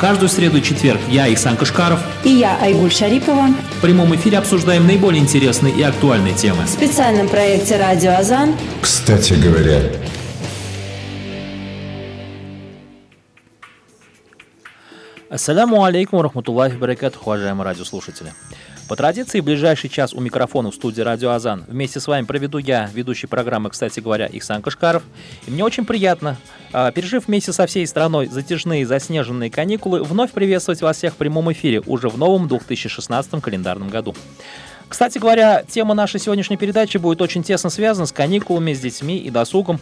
каждую среду и четверг я, Исан Кашкаров и я, Айгуль Шарипова в прямом эфире обсуждаем наиболее интересные и актуальные темы. В специальном проекте «Радио Азан». Кстати говоря, Ассаляму алейкум рахматуллахи баракатух, уважаемые радиослушатели. По традиции, ближайший час у микрофона в студии Радио Азан вместе с вами проведу я, ведущий программы, кстати говоря, Ихсан Кашкаров. И мне очень приятно, а, пережив вместе со всей страной затяжные заснеженные каникулы, вновь приветствовать вас всех в прямом эфире уже в новом 2016 календарном году. Кстати говоря, тема нашей сегодняшней передачи будет очень тесно связана с каникулами, с детьми и досугом.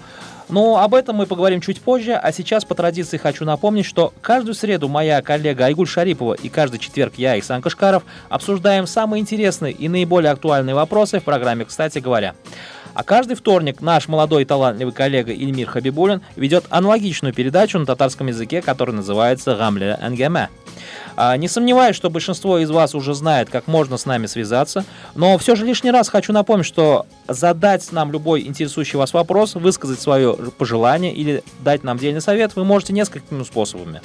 Но об этом мы поговорим чуть позже, а сейчас по традиции хочу напомнить, что каждую среду моя коллега Айгуль Шарипова и каждый четверг я, Исан Кашкаров, обсуждаем самые интересные и наиболее актуальные вопросы в программе «Кстати говоря». А каждый вторник наш молодой талантливый коллега Ильмир Хабибулин ведет аналогичную передачу на татарском языке, которая называется «Гамля Ангеме». А, не сомневаюсь, что большинство из вас уже знает, как можно с нами связаться, но все же лишний раз хочу напомнить, что задать нам любой интересующий вас вопрос, высказать свое пожелание или дать нам дельный совет вы можете несколькими способами.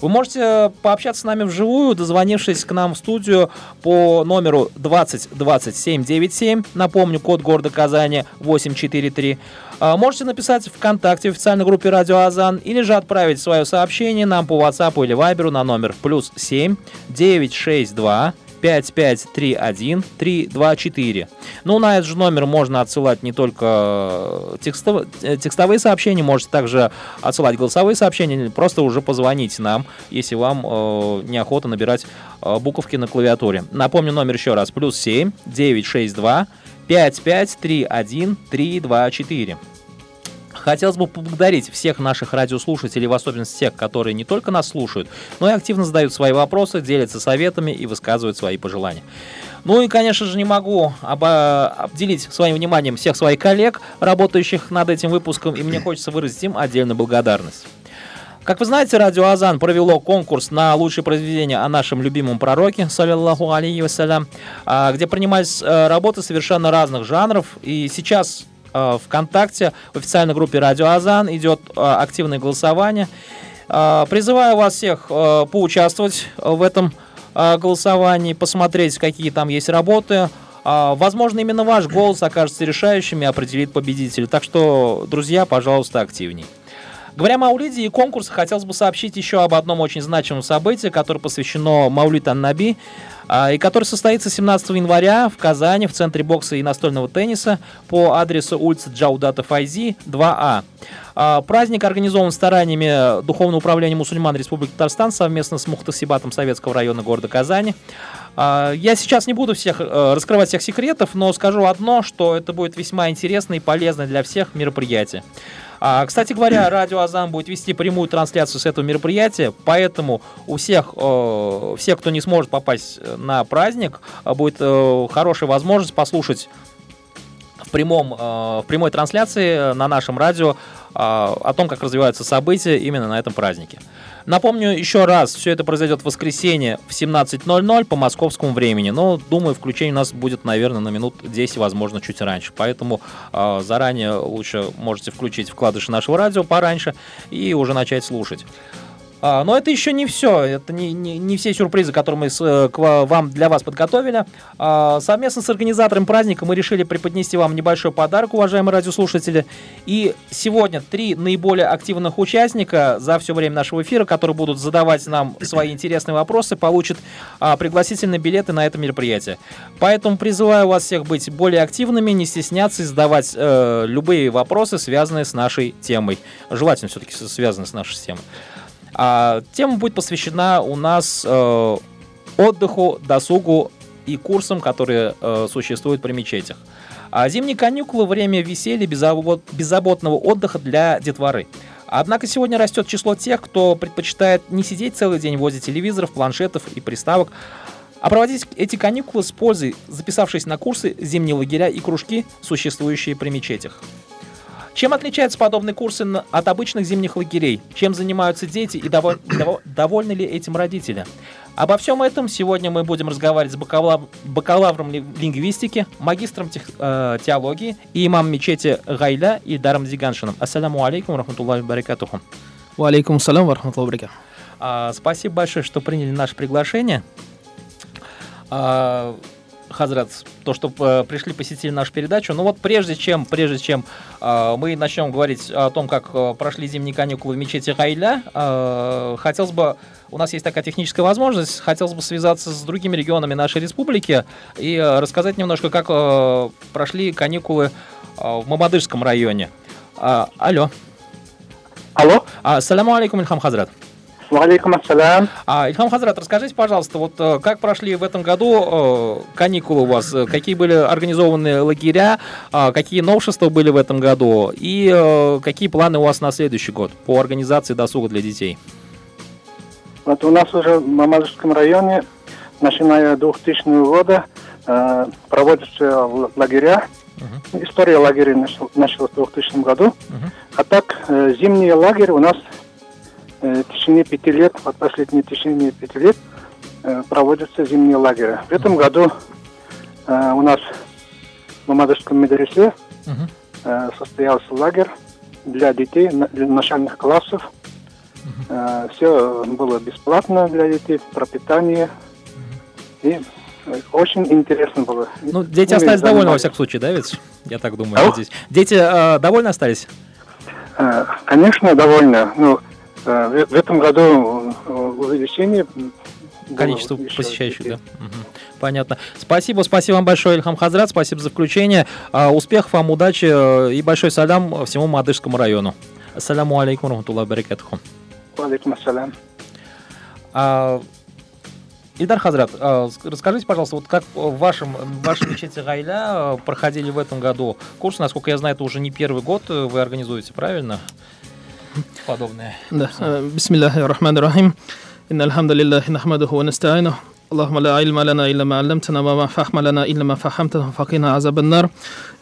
Вы можете пообщаться с нами вживую, дозвонившись к нам в студию по номеру 20 27 97, напомню, код города Казани 843. А, можете написать ВКонтакте в официальной группе Радио Азан или же отправить свое сообщение нам по WhatsApp или Viber на номер плюс 7 962 5531 324. Ну, на этот же номер можно отсылать не только э, текстов... Э, текстовые сообщения, можете также отсылать голосовые сообщения, просто уже позвонить нам, если вам э, неохота набирать э, буковки на клавиатуре. Напомню номер еще раз. Плюс 7 962 5531 324. Хотелось бы поблагодарить всех наших радиослушателей, в особенности тех, которые не только нас слушают, но и активно задают свои вопросы, делятся советами и высказывают свои пожелания. Ну и, конечно же, не могу об, обделить своим вниманием всех своих коллег, работающих над этим выпуском, и мне хочется выразить им отдельную благодарность. Как вы знаете, Радио Азан провело конкурс на лучшее произведение о нашем любимом пророке, саллиллаху алейхи вассалям, а, где принимались э, работы совершенно разных жанров. И сейчас ВКонтакте в официальной группе Радио Азан идет э, активное голосование. Призываю вас всех поучаствовать в этом голосовании, посмотреть, какие там есть работы. Возможно, именно ваш голос окажется решающим и определит победителя. Так что, друзья, пожалуйста, активней. Говоря о Маулиде и конкурсе, хотелось бы сообщить еще об одном очень значимом событии, которое посвящено Маулид Ан-Наби, а, и который состоится 17 января в Казани в Центре бокса и настольного тенниса по адресу улицы Джаудата Файзи, 2А. А, праздник организован стараниями Духовного управления мусульман Республики Татарстан совместно с Мухтасибатом Советского района города Казани. А, я сейчас не буду всех э, раскрывать всех секретов, но скажу одно, что это будет весьма интересно и полезно для всех мероприятие. А, кстати говоря, радио Азам будет вести прямую трансляцию с этого мероприятия, поэтому у всех, э, всех, кто не сможет попасть на праздник, будет э, хорошая возможность послушать прямом, э, в прямой трансляции на нашем радио о том, как развиваются события именно на этом празднике. Напомню еще раз, все это произойдет в воскресенье в 17.00 по московскому времени. Но, думаю, включение у нас будет, наверное, на минут 10, возможно, чуть раньше. Поэтому э, заранее лучше можете включить вкладыши нашего радио пораньше и уже начать слушать. А, но это еще не все. Это не, не, не все сюрпризы, которые мы с, э, к вам, для вас подготовили. А, совместно с организатором праздника мы решили преподнести вам небольшой подарок, уважаемые радиослушатели. И сегодня три наиболее активных участника за все время нашего эфира, которые будут задавать нам свои интересные вопросы, получат а, пригласительные билеты на это мероприятие. Поэтому призываю вас всех быть более активными, не стесняться и задавать э, любые вопросы, связанные с нашей темой. Желательно все-таки связанные с нашей темой. А, тема будет посвящена у нас э, отдыху, досугу и курсам, которые э, существуют при мечетях. А зимние каникулы – время веселья, беззабот, беззаботного отдыха для детворы. Однако сегодня растет число тех, кто предпочитает не сидеть целый день возле телевизоров, планшетов и приставок, а проводить эти каникулы с пользой, записавшись на курсы, зимние лагеря и кружки, существующие при мечетях. Чем отличаются подобные курсы от обычных зимних лагерей? Чем занимаются дети и доволь, довольны ли этим родители? Обо всем этом сегодня мы будем разговаривать с бакалав... бакалавром лингвистики, магистром тех... э, теологии и имам мечети Гайля и Даром Зиганшином. Ассаламу алейкум, рахматуллахи баракатуху. Ва алейкум салам, рахматуллахи баракатуху. А, спасибо большое, что приняли наше приглашение. А, Хазрат, то, что э, пришли, посетили нашу передачу. Ну вот прежде чем, прежде чем э, мы начнем говорить о том, как э, прошли зимние каникулы в мечети Гайля, э, хотелось бы, у нас есть такая техническая возможность, хотелось бы связаться с другими регионами нашей республики и э, рассказать немножко, как э, прошли каникулы э, в Мамадышском районе. А, алло. Алло. А, саляму алейкум, Ильхам Хазрат. Алейкум ассалям. А, Ильхам Хазрат, расскажите, пожалуйста, вот э, как прошли в этом году э, каникулы у вас? Э, какие были организованы лагеря? Э, какие новшества были в этом году? И какие планы у вас на следующий год по организации досуга для детей? Вот у нас уже в Мамадышском районе, начиная 2000 года, проводятся лагеря. Uh-huh. История лагеря началась в 2000 году. Uh-huh. А так, зимний лагерь у нас в течение пяти лет, вот последние течение пяти лет, э, проводятся зимние лагеря. В этом году э, у нас в Мамадышском медресе uh-huh. состоялся лагерь для детей для начальных классов. Uh-huh. Все было бесплатно для детей, пропитание. Uh-huh. И очень интересно было. Ну, дети остались довольны, во всяком случае, да, ведь? Я так думаю. Дети, дети э, довольны остались? Конечно, довольны. Ну, в, этом году э, увеличение количество посещающих, да. Угу. Понятно. Спасибо, спасибо вам большое, Ильхам Хазрат, спасибо за включение. А, успехов вам, удачи э, и большой салям всему Мадышскому району. Ассаляму алейкум, рахматуллах, баракатуху. Алейкум ассалям. А, Идар Хазрат, а, расскажите, пожалуйста, вот как в вашем, в вашей мечети Гайля проходили в этом году курсы? Насколько я знаю, это уже не первый год вы организуете, правильно? подобное. Да. بسم الله الرحمن الرحيم إن الحمد لله نحمده ونستعينه اللهم لا علم لنا إلا ما علمتنا وما فهم لنا إلا ما فهمتنا فقنا عذاب النار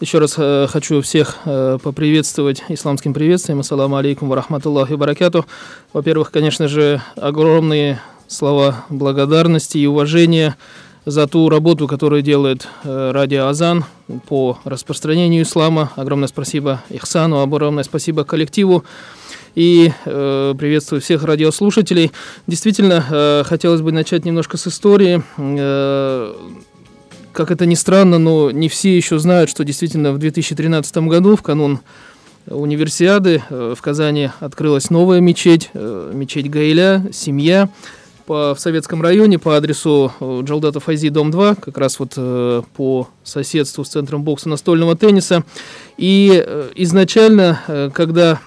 Еще раз э, хочу всех э, поприветствовать исламским приветствием. Ассаламу алейкум ва рахматуллахи баракату. Во-первых, конечно же, огромные слова благодарности и уважения за ту работу, которую делает э, радио Азан по распространению ислама. Огромное спасибо Ихсану, огромное спасибо коллективу и э, приветствую всех радиослушателей. Действительно, э, хотелось бы начать немножко с истории. Э, как это ни странно, но не все еще знают, что действительно в 2013 году, в канун универсиады, э, в Казани открылась новая мечеть, э, мечеть Гайля, семья по, в советском районе по адресу э, Джалдата Файзи, дом 2, как раз вот э, по соседству с центром бокса настольного тенниса. И э, изначально, э, когда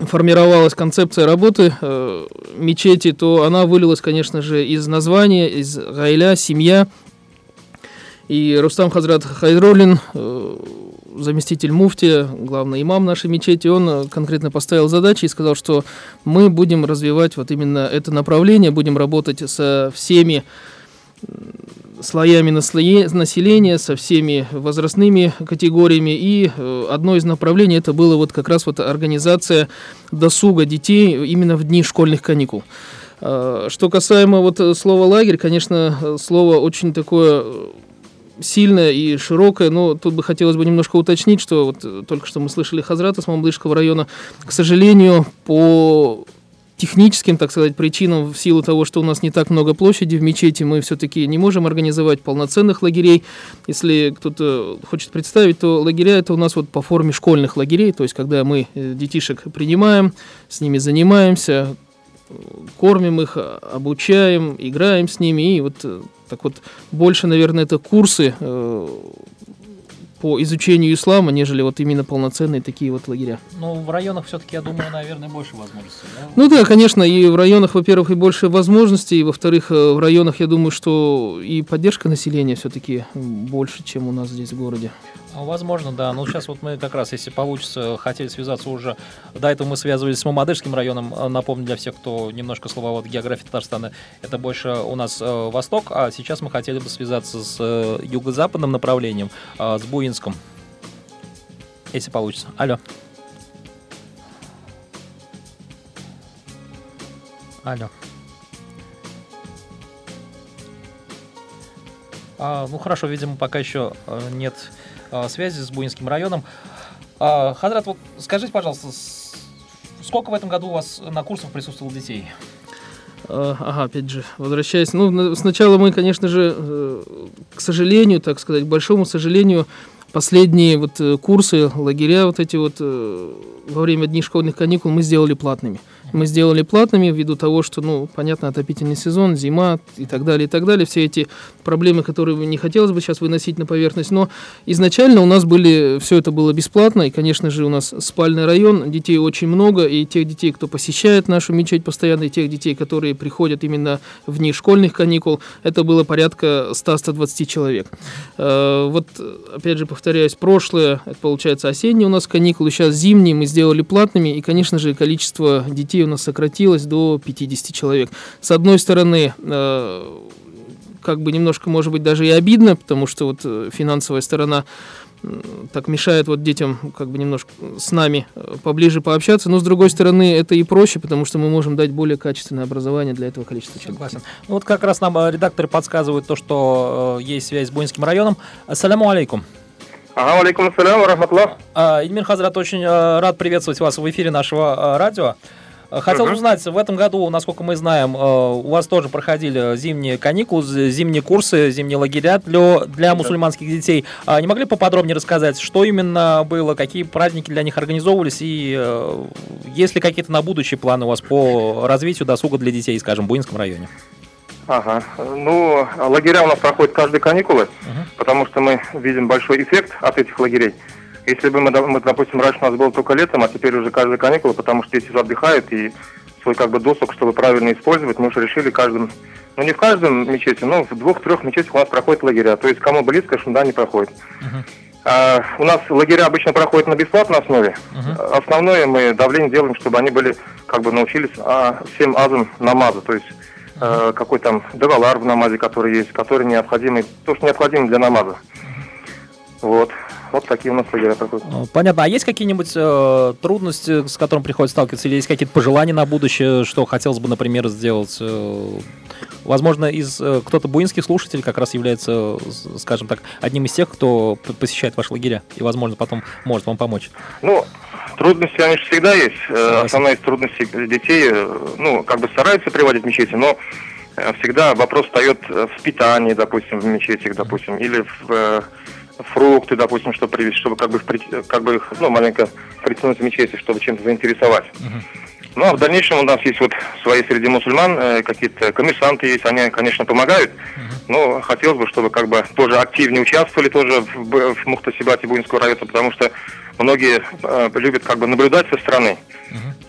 формировалась концепция работы э, мечети, то она вылилась, конечно же, из названия, из гайля, семья. И Рустам Хазрат Хайролин, э, заместитель муфти, главный имам нашей мечети, он э, конкретно поставил задачи и сказал, что мы будем развивать вот именно это направление, будем работать со всеми слоями населения, со всеми возрастными категориями. И э, одно из направлений это было вот как раз вот организация досуга детей именно в дни школьных каникул. Э, что касаемо вот слова лагерь, конечно, слово очень такое э, сильное и широкое, но тут бы хотелось бы немножко уточнить, что вот только что мы слышали Хазрата с Мамлышского района, к сожалению, по техническим, так сказать, причинам, в силу того, что у нас не так много площади в мечети, мы все-таки не можем организовать полноценных лагерей. Если кто-то хочет представить, то лагеря это у нас вот по форме школьных лагерей, то есть когда мы э, детишек принимаем, с ними занимаемся, кормим их, обучаем, играем с ними, и вот э, так вот больше, наверное, это курсы э, по изучению ислама, нежели вот именно полноценные такие вот лагеря. Ну, в районах все-таки, я думаю, наверное, больше возможностей. Да? Ну да, конечно, и в районах, во-первых, и больше возможностей, и во-вторых, э, в районах, я думаю, что и поддержка населения все-таки больше, чем у нас здесь в городе. А, возможно, да. Ну, сейчас вот мы как раз, если получится, хотели связаться уже. До этого мы связывались с Мамадышским районом. А, напомню для всех, кто немножко слововод географии Татарстана, это больше у нас э, восток, а сейчас мы хотели бы связаться с э, юго-западным направлением, э, с Буинском. Если получится. Алло. Алло. А, ну хорошо, видимо, пока еще э, нет Э, связи с Буинским районом. А, Хадрат, вот скажите, пожалуйста, сколько в этом году у вас на курсах присутствовало детей? А, ага, опять же, возвращаясь. Ну, сначала мы, конечно же, э, к сожалению, так сказать, к большому сожалению, последние вот э, курсы, лагеря вот эти вот э, во время дней школьных каникул мы сделали платными мы сделали платными ввиду того, что, ну, понятно, отопительный сезон, зима и так далее, и так далее. Все эти проблемы, которые не хотелось бы сейчас выносить на поверхность. Но изначально у нас были, все это было бесплатно. И, конечно же, у нас спальный район, детей очень много. И тех детей, кто посещает нашу мечеть постоянно, и тех детей, которые приходят именно в дни школьных каникул, это было порядка 100-120 человек. Э, вот, опять же, повторяюсь, прошлое, это получается осенние у нас каникулы, сейчас зимние мы сделали платными. И, конечно же, количество детей детей у нас сократилось до 50 человек. С одной стороны, э, как бы немножко, может быть, даже и обидно, потому что вот э, финансовая сторона так мешает вот детям как бы немножко с нами э, поближе пообщаться, но с другой стороны это и проще, потому что мы можем дать более качественное образование для этого количества человек. Согласен. Ну, вот как раз нам редакторы подсказывают то, что э, есть связь с Буинским районом. Ассаляму алейкум. Ага, алейкум ассалям, рахматлах. Ильмир Хазрат, очень рад приветствовать вас в эфире нашего радио. Э, хотел uh-huh. узнать, в этом году, насколько мы знаем, э, у вас тоже проходили зимние каникулы, зимние курсы, зимние лагеря для, для мусульманских детей. А не могли поподробнее рассказать, что именно было, какие праздники для них организовывались и э, есть ли какие-то на будущее планы у вас по развитию досуга для детей, скажем, в Буинском районе? Ага. Ну, лагеря у нас проходят каждые каникулы, uh-huh. потому что мы видим большой эффект от этих лагерей. Если бы мы, мы, допустим, раньше у нас было только летом, а теперь уже каждые каникулы, потому что дети уже отдыхают, и свой как бы досуг, чтобы правильно использовать, мы уже решили каждым, ну не в каждом мечети, но в двух-трех мечетях у нас проходят лагеря. То есть кому близко, что да, не проходит. Uh-huh. А, у нас лагеря обычно проходят на бесплатной основе. Uh-huh. Основное мы давление делаем, чтобы они были, как бы научились а, всем азам намаза. То есть uh-huh. э, какой там девалар в намазе, который есть, который необходимый, то, что необходимо для намаза. Вот. Вот такие у нас лагеря проходят. Ну, понятно. А есть какие-нибудь э, трудности, с которыми приходится сталкиваться, или есть какие-то пожелания на будущее, что хотелось бы, например, сделать? Э, возможно, из э, кто-то буинских слушателей как раз является, скажем так, одним из тех, кто посещает ваши лагеря и, возможно, потом может вам помочь. Ну, трудности, они же всегда есть. Э, Согласен. Основная из трудностей детей, э, ну, как бы стараются приводить в мечети, но э, всегда вопрос встает в питании, допустим, в мечетях, допустим, или в фрукты, допустим, чтобы привезти, чтобы как бы, как бы их, ну, маленько притянуть в мечети, чтобы чем-то заинтересовать. Uh-huh. Ну, а в дальнейшем у нас есть вот свои среди мусульман э, какие-то коммерсанты есть, они, конечно, помогают, uh-huh. но хотелось бы, чтобы как бы тоже активнее участвовали тоже в, в Мухтасибате Буинского района, потому что многие э, любят как бы наблюдать со стороны.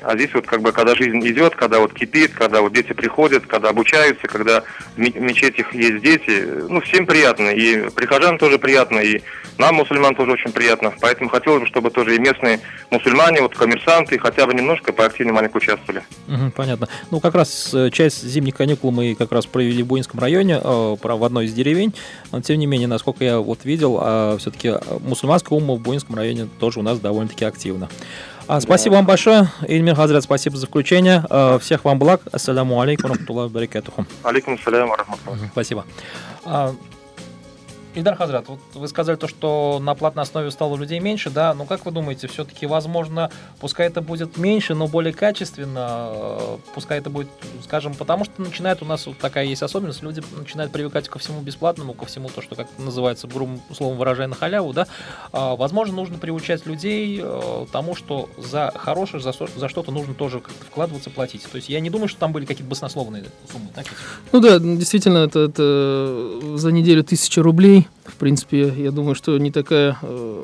А здесь вот как бы, когда жизнь идет, когда вот кипит, когда вот дети приходят, когда обучаются, когда в мечетях есть дети, ну, всем приятно. И прихожан тоже приятно, и нам, мусульман, тоже очень приятно. Поэтому хотелось бы, чтобы тоже и местные мусульмане, вот коммерсанты, хотя бы немножко поактивнее маленько участвовали. Угу, понятно. Ну, как раз э, часть зимних каникул мы как раз провели в Буинском районе, э, в одной из деревень. Но, тем не менее, насколько я вот видел, а все-таки мусульманская ума в Буинском районе тоже у нас довольно-таки активно. А, спасибо да. вам большое. Ильмир Хазрат, спасибо за включение. А, всех вам благ. Ассаляму алейкум. Алейкум рахматуллах. Спасибо. А, Ильдар Хазрат, вот вы сказали то, что на платной основе стало людей меньше, да? Ну как вы думаете, все-таки возможно, пускай это будет меньше, но более качественно, э, пускай это будет, скажем, потому что начинает у нас вот такая есть особенность, люди начинают привыкать ко всему бесплатному, ко всему то, что как называется грубым словом выражая на халяву, да? А, возможно, нужно приучать людей э, тому, что за хорошее, за, за что-то нужно тоже вкладываться, платить. То есть я не думаю, что там были какие-то баснословные суммы, так? Ну да, действительно, это, это за неделю тысяча рублей в принципе, я думаю, что не такая э,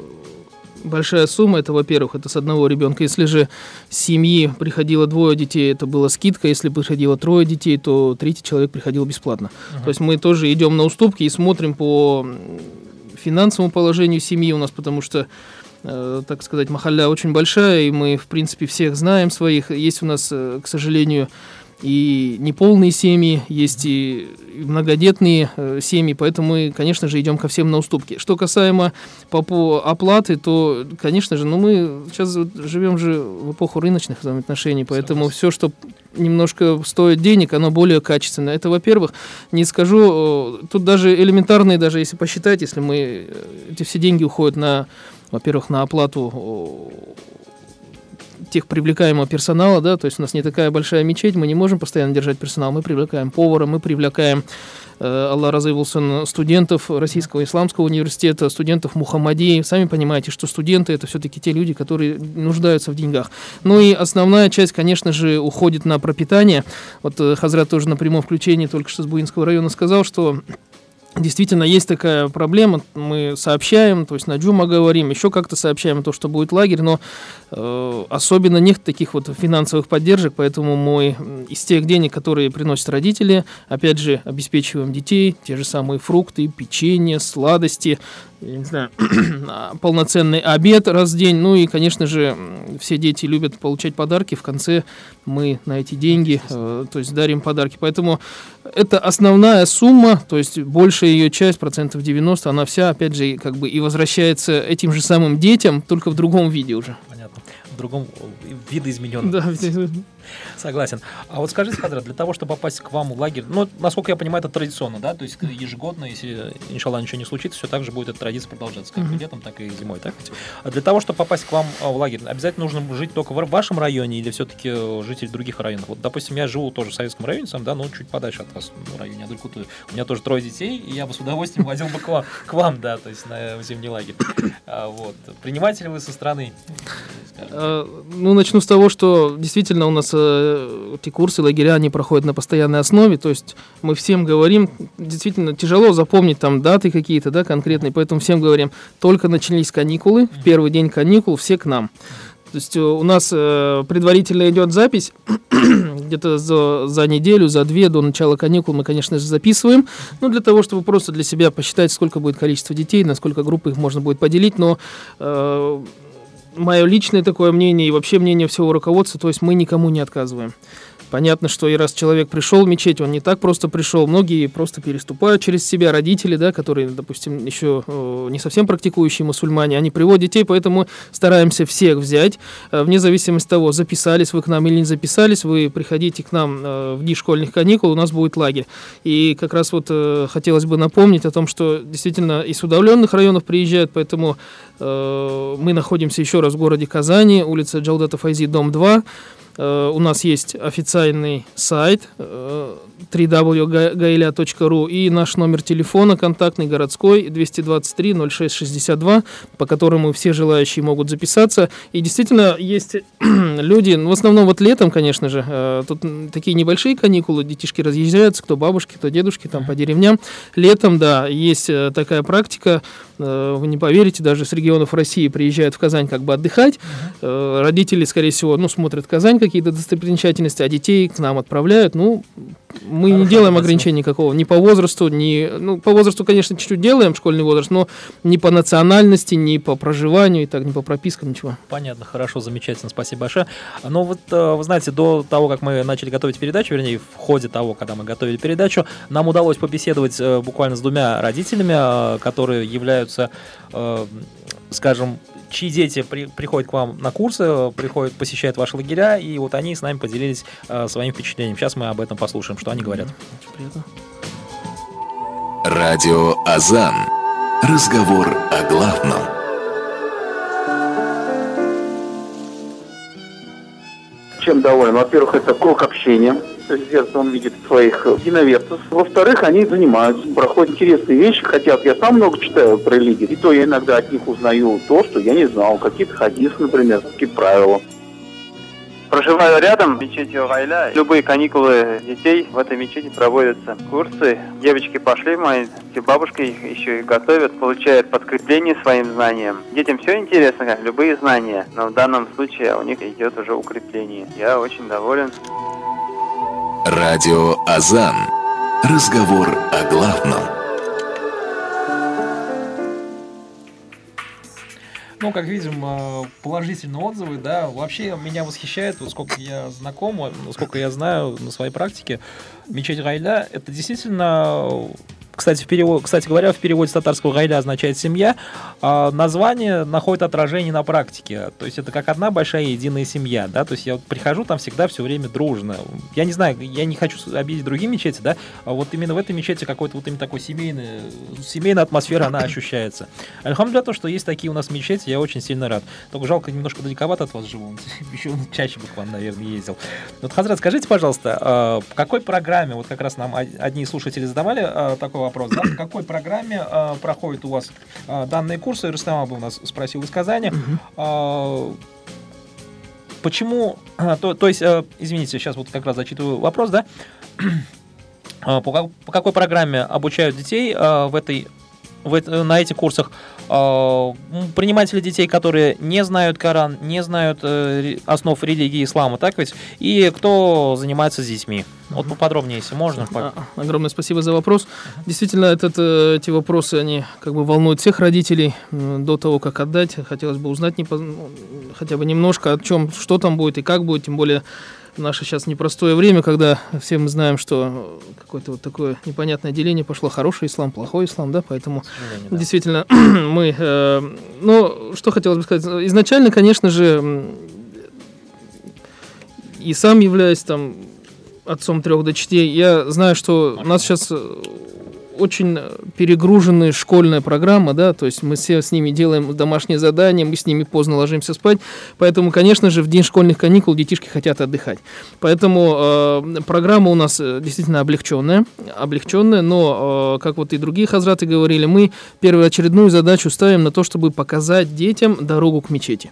большая сумма. Это, во-первых, это с одного ребенка. Если же семьи приходило двое детей, это была скидка. Если приходило трое детей, то третий человек приходил бесплатно. Uh-huh. То есть мы тоже идем на уступки и смотрим по финансовому положению семьи у нас, потому что э, так сказать, махалля очень большая, и мы, в принципе, всех знаем своих. Есть у нас, э, к сожалению, и неполные семьи, есть и многодетные э, семьи, поэтому мы, конечно же, идем ко всем на уступки. Что касаемо по, по оплаты, то, конечно же, ну мы сейчас живем же в эпоху рыночных взаимоотношений, поэтому все, что немножко стоит денег, оно более качественное. Это, во-первых, не скажу, тут даже элементарные, даже если посчитать, если мы, э, эти все деньги уходят на, во-первых, на оплату тех привлекаемого персонала, да, то есть у нас не такая большая мечеть, мы не можем постоянно держать персонал, мы привлекаем повара, мы привлекаем Э, Аллах Разывулсон, студентов Российского исламского университета, студентов Мухаммадии. Сами понимаете, что студенты это все-таки те люди, которые нуждаются в деньгах. Ну и основная часть, конечно же, уходит на пропитание. Вот э, Хазрат тоже на прямом включении только что с Буинского района сказал, что Действительно, есть такая проблема, мы сообщаем, то есть на Джума говорим, еще как-то сообщаем то, что будет лагерь, но э, особенно нет таких вот финансовых поддержек, поэтому мы из тех денег, которые приносят родители, опять же, обеспечиваем детей, те же самые фрукты, печенье, сладости, я не знаю, полноценный обед раз в день. Ну и, конечно же, все дети любят получать подарки. В конце мы на эти деньги, э, то есть дарим подарки. Поэтому это основная сумма, то есть большая ее часть, процентов 90, она вся, опять же, как бы и возвращается этим же самым детям, только в другом виде уже. В другом э, видоизмененном. Да, Согласен. А вот скажите, Хадрат, для того, чтобы попасть к вам в лагерь, ну, насколько я понимаю, это традиционно, да? То есть ежегодно, если, иншалла, ничего не случится, все так же будет эта традиция продолжаться, как и летом, так и зимой, так А для того, чтобы попасть к вам в лагерь, обязательно нужно жить только в вашем районе или все-таки э, житель других районов? Вот, допустим, я живу тоже в советском районе, сам, да, но чуть подальше от вас, в районе Адалькуты. У меня тоже трое детей, и я бы с удовольствием возил бы к вам, к вам да, то есть на зимний лагерь. А, вот. Принимаете ли вы со стороны? А, ну, начну с того, что действительно у нас э, эти курсы, лагеря, они проходят на постоянной основе, то есть мы всем говорим, действительно тяжело запомнить там даты какие-то, да, конкретные, поэтому всем говорим, только начались каникулы, в первый день каникул все к нам. То есть э, у нас э, предварительно идет запись, где-то за, за неделю, за две до начала каникул мы, конечно же, записываем, ну, для того, чтобы просто для себя посчитать, сколько будет количество детей, на сколько групп их можно будет поделить, но э, мое личное такое мнение и вообще мнение всего руководства, то есть мы никому не отказываем. Понятно, что и раз человек пришел в мечеть, он не так просто пришел. Многие просто переступают через себя, родители, да, которые, допустим, еще э, не совсем практикующие мусульмане, они приводят детей, поэтому стараемся всех взять, э, вне зависимости от того, записались вы к нам или не записались, вы приходите к нам э, в дни школьных каникул, у нас будет лагерь. И как раз вот хотелось бы напомнить о том, что действительно из удаленных районов приезжают, поэтому мы находимся еще раз в городе Казани, улица Джалдата Файзи, дом 2. Э, у нас есть официальный сайт э, www.gaila.ru и наш номер телефона контактный городской 223 06 62, по которому все желающие могут записаться. И действительно есть люди, ну, в основном вот летом, конечно же, э, тут такие небольшие каникулы, детишки разъезжаются, кто бабушки, кто дедушки, там по деревням. Летом, да, есть такая практика, вы не поверите, даже с регионов России приезжают в Казань как бы отдыхать. Родители, скорее всего, ну, смотрят Казань, какие-то достопримечательности, а детей к нам отправляют. Ну, мы Хорошо, не делаем ограничений никакого, ни по возрасту, ни... Ну, по возрасту, конечно, чуть-чуть делаем школьный возраст, но ни по национальности, ни по проживанию, и так, ни по пропискам, ничего. Понятно, хорошо, замечательно, спасибо большое. Но вот, э, вы знаете, до того, как мы начали готовить передачу, вернее, в ходе того, когда мы готовили передачу, нам удалось побеседовать э, буквально с двумя родителями, э, которые являются, скажем, чьи дети при, приходят к вам на курсы, приходят, посещают ваши лагеря, и вот они с нами поделились э, своим впечатлением. Сейчас мы об этом послушаем, что они говорят. Радио Азан. Разговор о главном. Чем доволен? Во-первых, это круг общения то он видит своих единоверцев. Во-вторых, они занимаются, проходят интересные вещи, хотят. Я сам много читаю про религию, и то я иногда от них узнаю то, что я не знал. Какие-то хадисы, например, какие-то правила. Проживаю рядом, мечети Гайля. Любые каникулы детей в этой мечети проводятся курсы. Девочки пошли, мои бабушки их еще и готовят, получают подкрепление своим знаниям. Детям все интересно, любые знания, но в данном случае у них идет уже укрепление. Я очень доволен. Радио Азан. Разговор о главном. Ну, как видим, э, положительные отзывы, да. Вообще меня восхищает, вот сколько я знаком, сколько я знаю на своей практике, мечеть Гайля, это действительно кстати, в перевод, кстати говоря, в переводе с татарского гайля означает семья, а название находит отражение на практике. То есть это как одна большая единая семья, да, то есть я вот прихожу там всегда все время дружно. Я не знаю, я не хочу обидеть другие мечети, да, а вот именно в этой мечети какой-то вот именно такой семейный, семейная атмосфера, она ощущается. Альхамдулillah, то, что есть такие у нас мечети, я очень сильно рад. Только жалко, немножко далековато от вас живу. Еще чаще бы к вам, наверное, ездил. Вот, Хазрат, скажите, пожалуйста, а, по какой программе, вот как раз нам одни слушатели задавали а, такой вопрос, да, по какой программе а, проходят у вас данные курсы? Рустам Абу у нас спросил из Казани. Почему, то, то есть, извините, сейчас вот как раз зачитываю вопрос, да, по, по какой программе обучают детей в этой в, на этих курсах э, приниматели детей, которые не знают Коран, не знают э, основ религии ислама, так ведь? И кто занимается с детьми? Вот поподробнее, если можно. А, огромное спасибо за вопрос. Действительно, этот, э, эти вопросы, они как бы волнуют всех родителей. До того, как отдать, хотелось бы узнать не, ну, хотя бы немножко о чем, что там будет и как будет, тем более наше сейчас непростое время, когда все мы знаем, что какое-то вот такое непонятное деление пошло, хороший ислам, плохой ислам, да, поэтому да. действительно мы, э, ну, что хотелось бы сказать, изначально, конечно же, и сам являюсь там отцом трех дочерей, я знаю, что у нас сейчас очень перегруженная школьная программа, да, то есть мы все с ними делаем домашние задания, мы с ними поздно ложимся спать, поэтому, конечно же, в день школьных каникул детишки хотят отдыхать. Поэтому э, программа у нас э, действительно облегченная, облегченная, но, э, как вот и другие хазраты говорили, мы первоочередную задачу ставим на то, чтобы показать детям дорогу к мечети.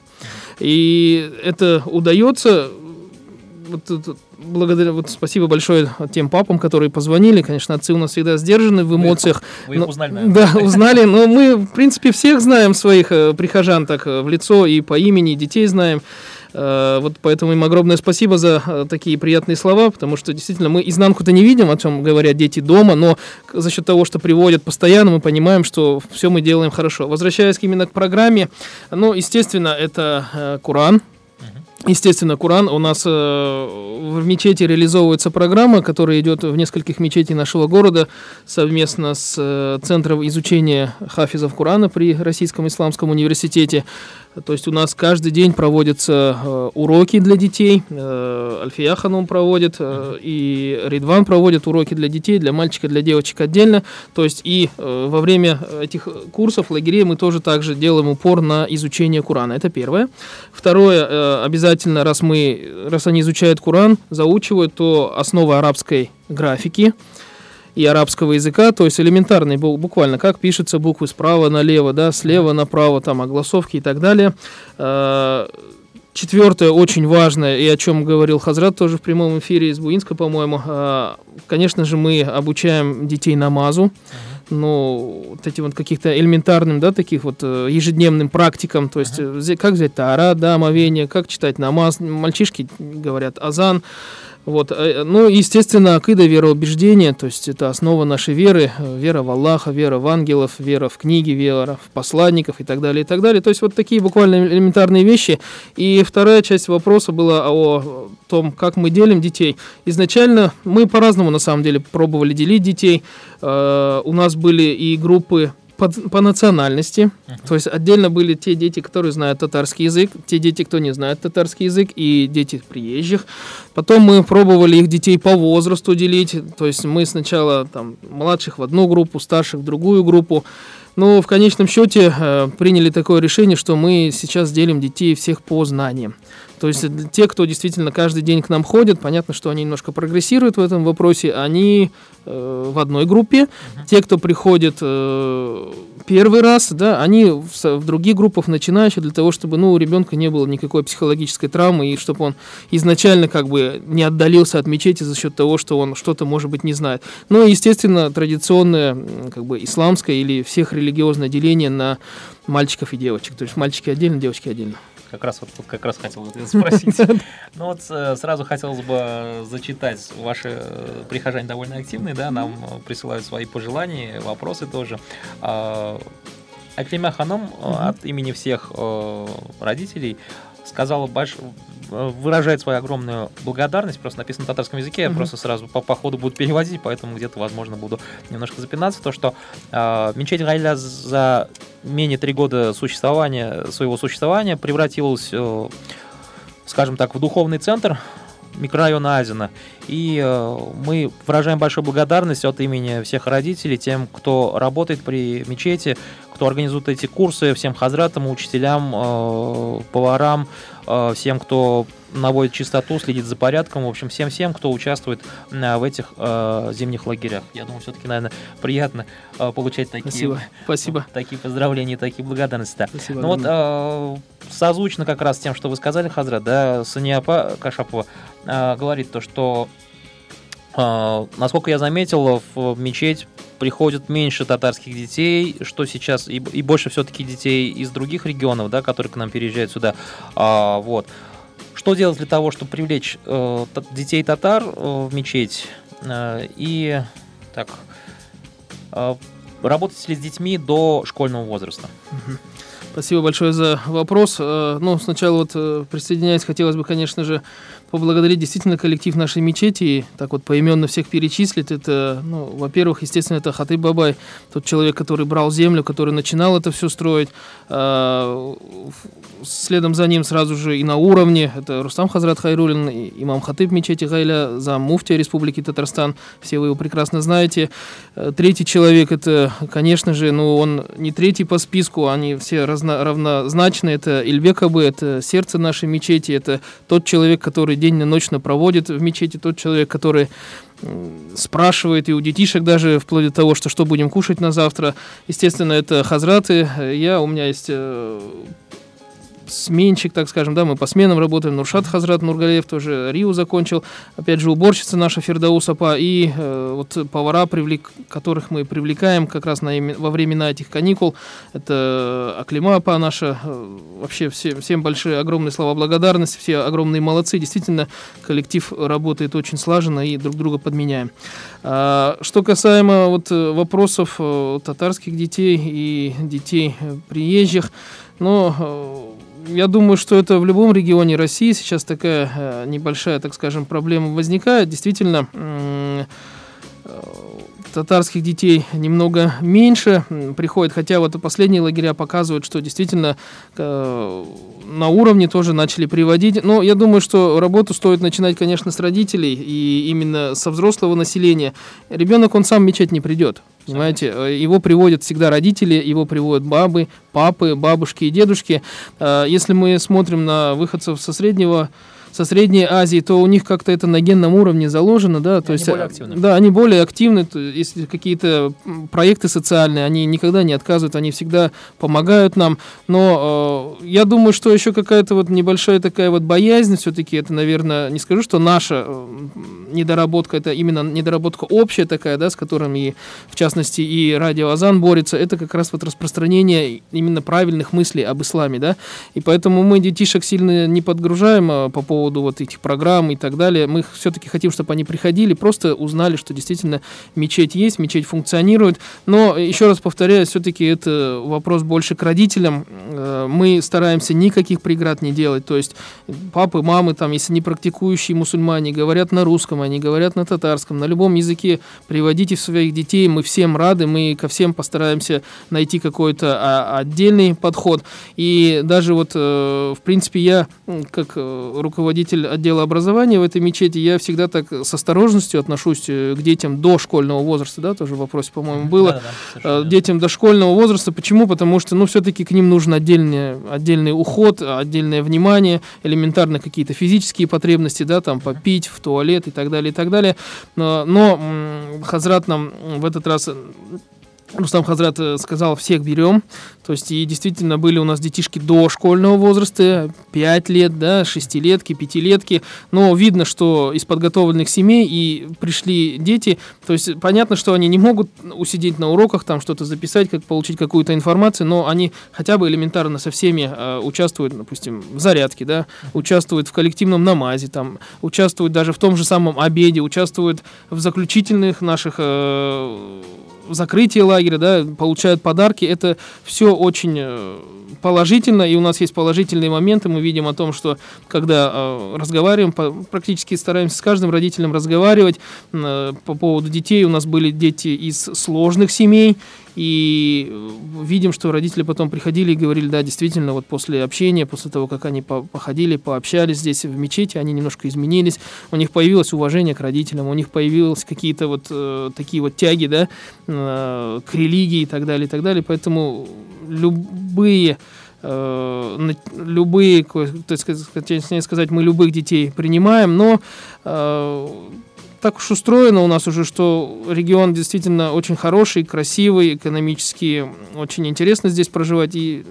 И это удается вот, благодаря, вот спасибо большое тем папам, которые позвонили. Конечно, отцы у нас всегда сдержаны в эмоциях. Вы их, вы их узнали, наверное. Да, узнали. Но мы, в принципе, всех знаем своих э, прихожан так э, в лицо и по имени, и детей знаем. Э, вот поэтому им огромное спасибо за такие приятные слова, потому что действительно мы изнанку-то не видим, о чем говорят дети дома, но за счет того, что приводят постоянно, мы понимаем, что все мы делаем хорошо. Возвращаясь именно к программе, ну, естественно, это Куран, Естественно, Куран. У нас э, в мечети реализовывается программа, которая идет в нескольких мечетей нашего города совместно с э, Центром изучения хафизов Курана при Российском исламском университете. То есть у нас каждый день проводятся э, уроки для детей. Э, Альфия Ханум проводит, э, и Ридван проводит уроки для детей, для мальчика, для девочек отдельно. То есть и э, во время этих курсов, лагерей мы тоже также делаем упор на изучение Курана. Это первое. Второе, обязательно, раз, мы, раз они изучают Куран, заучивают, то основа арабской графики – и арабского языка, то есть элементарный, буквально, как пишется буквы справа налево, да, слева направо, там, огласовки и так далее. А, четвертое, очень важное, и о чем говорил Хазрат тоже в прямом эфире из Буинска, по-моему, а, конечно же, мы обучаем детей намазу, ну, вот этим вот каких-то элементарным, да, таких вот э, ежедневным практикам, то есть uh-huh. как взять тара, да, омовение, как читать намаз, мальчишки говорят азан, вот. Э, ну, естественно, акида вероубеждения, то есть это основа нашей веры, вера в Аллаха, вера в ангелов, вера в книги, вера в посланников и так далее, и так далее. То есть вот такие буквально элементарные вещи. И вторая часть вопроса была о том, как мы делим детей. Изначально мы по-разному, на самом деле, пробовали делить детей. Э, у нас были и группы по, по национальности. Uh-huh. То есть отдельно были те дети, которые знают татарский язык, те дети, кто не знает татарский язык, и дети приезжих. Потом мы пробовали их детей по возрасту делить. То есть мы сначала там младших в одну группу, старших в другую группу. Но в конечном счете э, приняли такое решение, что мы сейчас делим детей всех по знаниям. То есть те, кто действительно каждый день к нам ходит, понятно, что они немножко прогрессируют в этом вопросе, они э, в одной группе. Те, кто приходит э, первый раз, да, они в, в других группах начинающие для того, чтобы ну, у ребенка не было никакой психологической травмы и чтобы он изначально как бы не отдалился от мечети за счет того, что он что-то, может быть, не знает. Ну, естественно, традиционное как бы исламское или всех религиозное деление на мальчиков и девочек. То есть мальчики отдельно, девочки отдельно. Как раз вот как раз хотел это спросить. Ну вот э, сразу хотелось бы зачитать. Ваши э, прихожане довольно активные, да, нам присылают свои пожелания, вопросы тоже. А, Аклима Ханом от имени всех э, родителей сказала больш... выражает свою огромную благодарность. Просто написано на татарском языке, я Мгм. просто сразу по, по ходу буду переводить, поэтому где-то, возможно, буду немножко запинаться. То, что э, мечеть Гайля за менее три года существования, своего существования превратилась, э, скажем так, в духовный центр микрорайона Азина. И э, мы выражаем большую благодарность от имени всех родителей, тем, кто работает при мечети, кто организует эти курсы, всем хазратам, учителям, э, поварам, э, всем, кто наводит чистоту, следит за порядком, в общем, всем-всем, кто участвует э, в этих э, зимних лагерях. Я думаю, все-таки, наверное, приятно э, получать такие, Спасибо. Спасибо. такие поздравления, такие благодарности. да. Спасибо Ну вот э, созвучно как раз с тем, что вы сказали, Хазрат, да, Саниапа Кашапова э, говорит то, что насколько я заметил, в мечеть приходит меньше татарских детей, что сейчас и, и больше все-таки детей из других регионов, да, которые к нам переезжают сюда. А, вот. Что делать для того, чтобы привлечь э, детей татар э, в мечеть? Э, и так, э, работать ли с детьми до школьного возраста? Спасибо большое за вопрос. Э, Ну, сначала вот э, присоединяясь, хотелось бы, конечно же, поблагодарить действительно коллектив нашей мечети, и так вот поименно всех перечислить. Это, ну, во-первых, естественно, это Хатыб Бабай, тот человек, который брал землю, который начинал это все строить. А, Следом за ним сразу же и на уровне, это Рустам Хазрат Хайрулин, имам Хатыб мечети Гайля, зам муфтия Республики Татарстан, все вы его прекрасно знаете. Э, Третий человек, это, конечно же, ну, он не третий по списку, они все разно, равнозначны. Это Ильбек Абы, это сердце нашей мечети, это тот человек, который день-ночно проводит в мечети, тот человек, который спрашивает и у детишек даже, вплоть до того, что что будем кушать на завтра. Естественно, это хазраты. Я, у меня есть э, сменщик, так скажем, да, мы по сменам работаем. Нуршат Хазрат Нургалеев тоже Риу закончил. Опять же, уборщица наша Фердаус Апа и э, вот повара, привлек, которых мы привлекаем как раз на, во времена этих каникул. Это Аклима Апа наша. Э, Вообще все, всем большие, огромные слова благодарности. Все огромные молодцы. Действительно, коллектив работает очень слаженно и друг друга подменяем. А, Что касаемо вот э, вопросов э, татарских детей и детей приезжих, но я думаю, что это в любом регионе России сейчас такая э, небольшая, так скажем, проблема возникает. Действительно, татарских детей немного меньше приходит, хотя вот последние лагеря показывают, что действительно э, на уровне тоже начали приводить. Но я думаю, что работу стоит начинать, конечно, с родителей и именно со взрослого населения. Ребенок, он сам в мечеть не придет. Понимаете, Э, его приводят всегда родители, его приводят бабы, папы, бабушки и дедушки. Э, Если мы смотрим на выходцев со среднего со Средней Азии, то у них как-то это на генном уровне заложено, да, то Они есть, более э, активны. да, они более активны, то если какие-то проекты социальные, они никогда не отказывают, они всегда помогают нам, но э, я думаю, что еще какая-то вот небольшая такая вот боязнь, все-таки это, наверное, не скажу, что наша э, недоработка, это именно недоработка общая такая, да, с которыми, и, в частности, и радио Азан борется, это как раз вот распространение именно правильных мыслей об исламе, да, и поэтому мы детишек сильно не подгружаем а, по поводу вот этих программ и так далее. Мы все-таки хотим, чтобы они приходили, просто узнали, что действительно мечеть есть, мечеть функционирует. Но еще раз повторяю, все-таки это вопрос больше к родителям. Э, Мы стараемся никаких преград не делать. То есть папы, мамы, там, если не практикующие мусульмане, говорят на русском, они говорят на татарском, на любом языке, приводите своих детей, мы всем рады, мы ко всем постараемся найти какой-то а, отдельный подход. И даже вот, э, в принципе, я, как э, руководитель отдела образования в этой мечети, я всегда так с осторожностью отношусь э, к детям до школьного возраста, да, тоже в вопросе, по-моему, было. Да-да-да, Э, совершенно детям дошкольного возраста. Почему? Потому что, ну, все-таки к ним нужен отдельный, отдельный уход, отдельное внимание, элементарно какие-то физические потребности, да, там попить, в туалет и так далее, и так далее. Но, но Хазрат нам в этот раз э, Рустам Хазрат э, сказал, всех берем. То есть, и действительно были у нас детишки до школьного возраста, 5 лет, да, шестилетки, пятилетки. Но видно, что из подготовленных семей и пришли дети. То есть, понятно, что они не могут усидеть на уроках, там что-то записать, как получить какую-то информацию, но они хотя бы элементарно со всеми э, участвуют, допустим, в зарядке, да, участвуют в коллективном намазе, там, участвуют даже в том же самом обеде, участвуют в заключительных наших э, закрытие лагеря, да, получают подарки. Это все очень э, положительно, и у нас есть положительные моменты. Мы видим о том, что когда э, разговариваем, по, практически стараемся с каждым родителем разговаривать э, по поводу детей. У нас были дети из сложных семей, и э, видим, что родители потом приходили и говорили, да, действительно, вот после общения, после того, как они походили, пообщались здесь в мечети, они немножко изменились, у них появилось уважение к родителям, у них появились какие-то вот э, такие вот тяги, да, э, к религии и так далее, и так далее. Поэтому любые э, любые, то есть, сказать, мы любых детей принимаем, но э, так уж устроено у нас уже, что регион действительно очень хороший, красивый, экономически очень интересно здесь проживать. И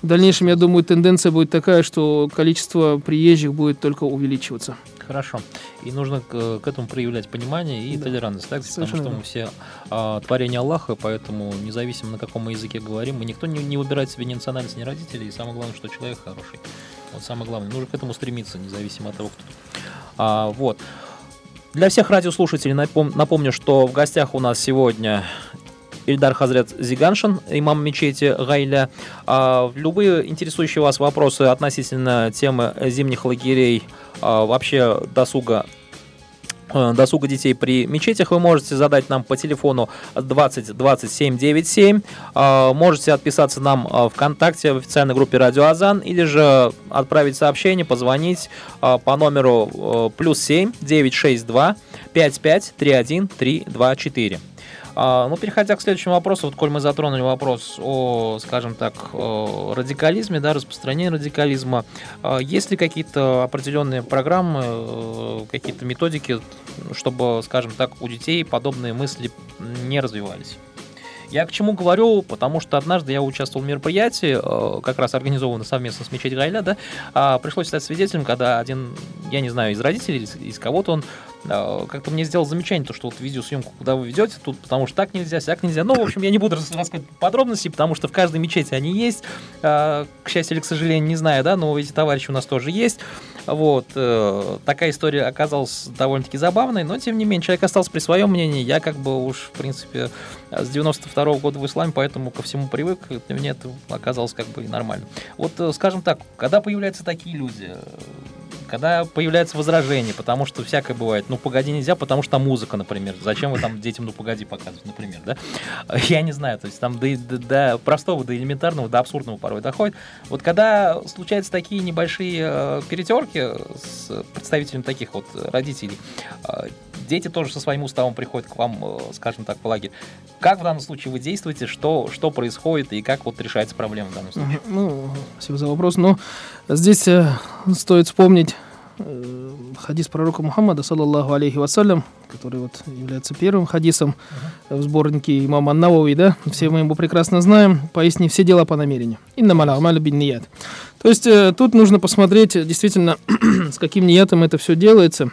в дальнейшем, я думаю, тенденция будет такая, что количество приезжих будет только увеличиваться. Хорошо. И нужно к, к этому проявлять понимание и да. толерантность, так? Потому что мы все а, творение Аллаха, поэтому независимо на каком мы языке говорим, мы никто не, не выбирает себе ни национальность, ни родителей, и самое главное, что человек хороший. Вот самое главное. Нужно к этому стремиться, независимо от того, кто. А, вот. Для всех радиослушателей напомню, что в гостях у нас сегодня Ильдар Хазрет Зиганшин, имам мечети Гайля. А, любые интересующие вас вопросы относительно темы зимних лагерей, а, вообще досуга досуга детей при мечетях вы можете задать нам по телефону 20 27 97. Можете отписаться нам э, ВКонтакте в официальной группе Радио Азан или же отправить сообщение, позвонить э, по номеру плюс 7 962 55 31 324. А, ну, переходя к следующему вопросу, вот коль мы затронули вопрос о, скажем так, радикализме, да, распространении радикализма, а, есть ли какие-то определенные программы, э, какие-то методики, чтобы, скажем так, у детей подобные мысли не развивались? Я к чему говорю, потому что однажды я участвовал в мероприятии, э, как раз организованном совместно с мечетью Гайля, да, а пришлось стать свидетелем, когда один, я не знаю, из родителей, из, кого-то он как-то мне сделал замечание, то, что вот видеосъемку, куда вы ведете, тут потому что так нельзя, сяк нельзя. Ну, в общем, я не буду рассказывать подробности, потому что в каждой мечети они есть. Э, к счастью или к сожалению, не знаю, да, но эти товарищи у нас тоже есть. Вот. Такая история оказалась довольно-таки забавной, но, тем не менее, человек остался при своем мнении. Я как бы уж, в принципе, с 92 -го года в исламе, поэтому ко всему привык, для меня это оказалось как бы нормально. Вот, э, скажем так, когда появляются такие люди, э, когда появляется возражение, потому что всякое бывает, ну погоди нельзя, потому что там музыка, например. Зачем вы там детям ну погоди показывать, например, да? Я не знаю, то есть там до, до, до простого, до элементарного, до абсурдного порой доходит. Вот когда случаются такие небольшие э, перетерки с представителями таких вот родителей, э, дети тоже со своим уставом приходят к вам, э, скажем так, по лагерю. Как в данном случае вы действуете, что, что происходит и как вот решается проблема в данном случае? Ну, спасибо за вопрос. Но здесь э, стоит вспомнить э, хадис пророка Мухаммада, саллаллаху алейхи вассалям, который вот является первым хадисом uh-huh. в сборнике имама Навави, да, все мы его прекрасно знаем, поясни все дела по намерению. Инна маля амаля бин ният. То есть тут нужно посмотреть действительно, с каким ниятом это все делается,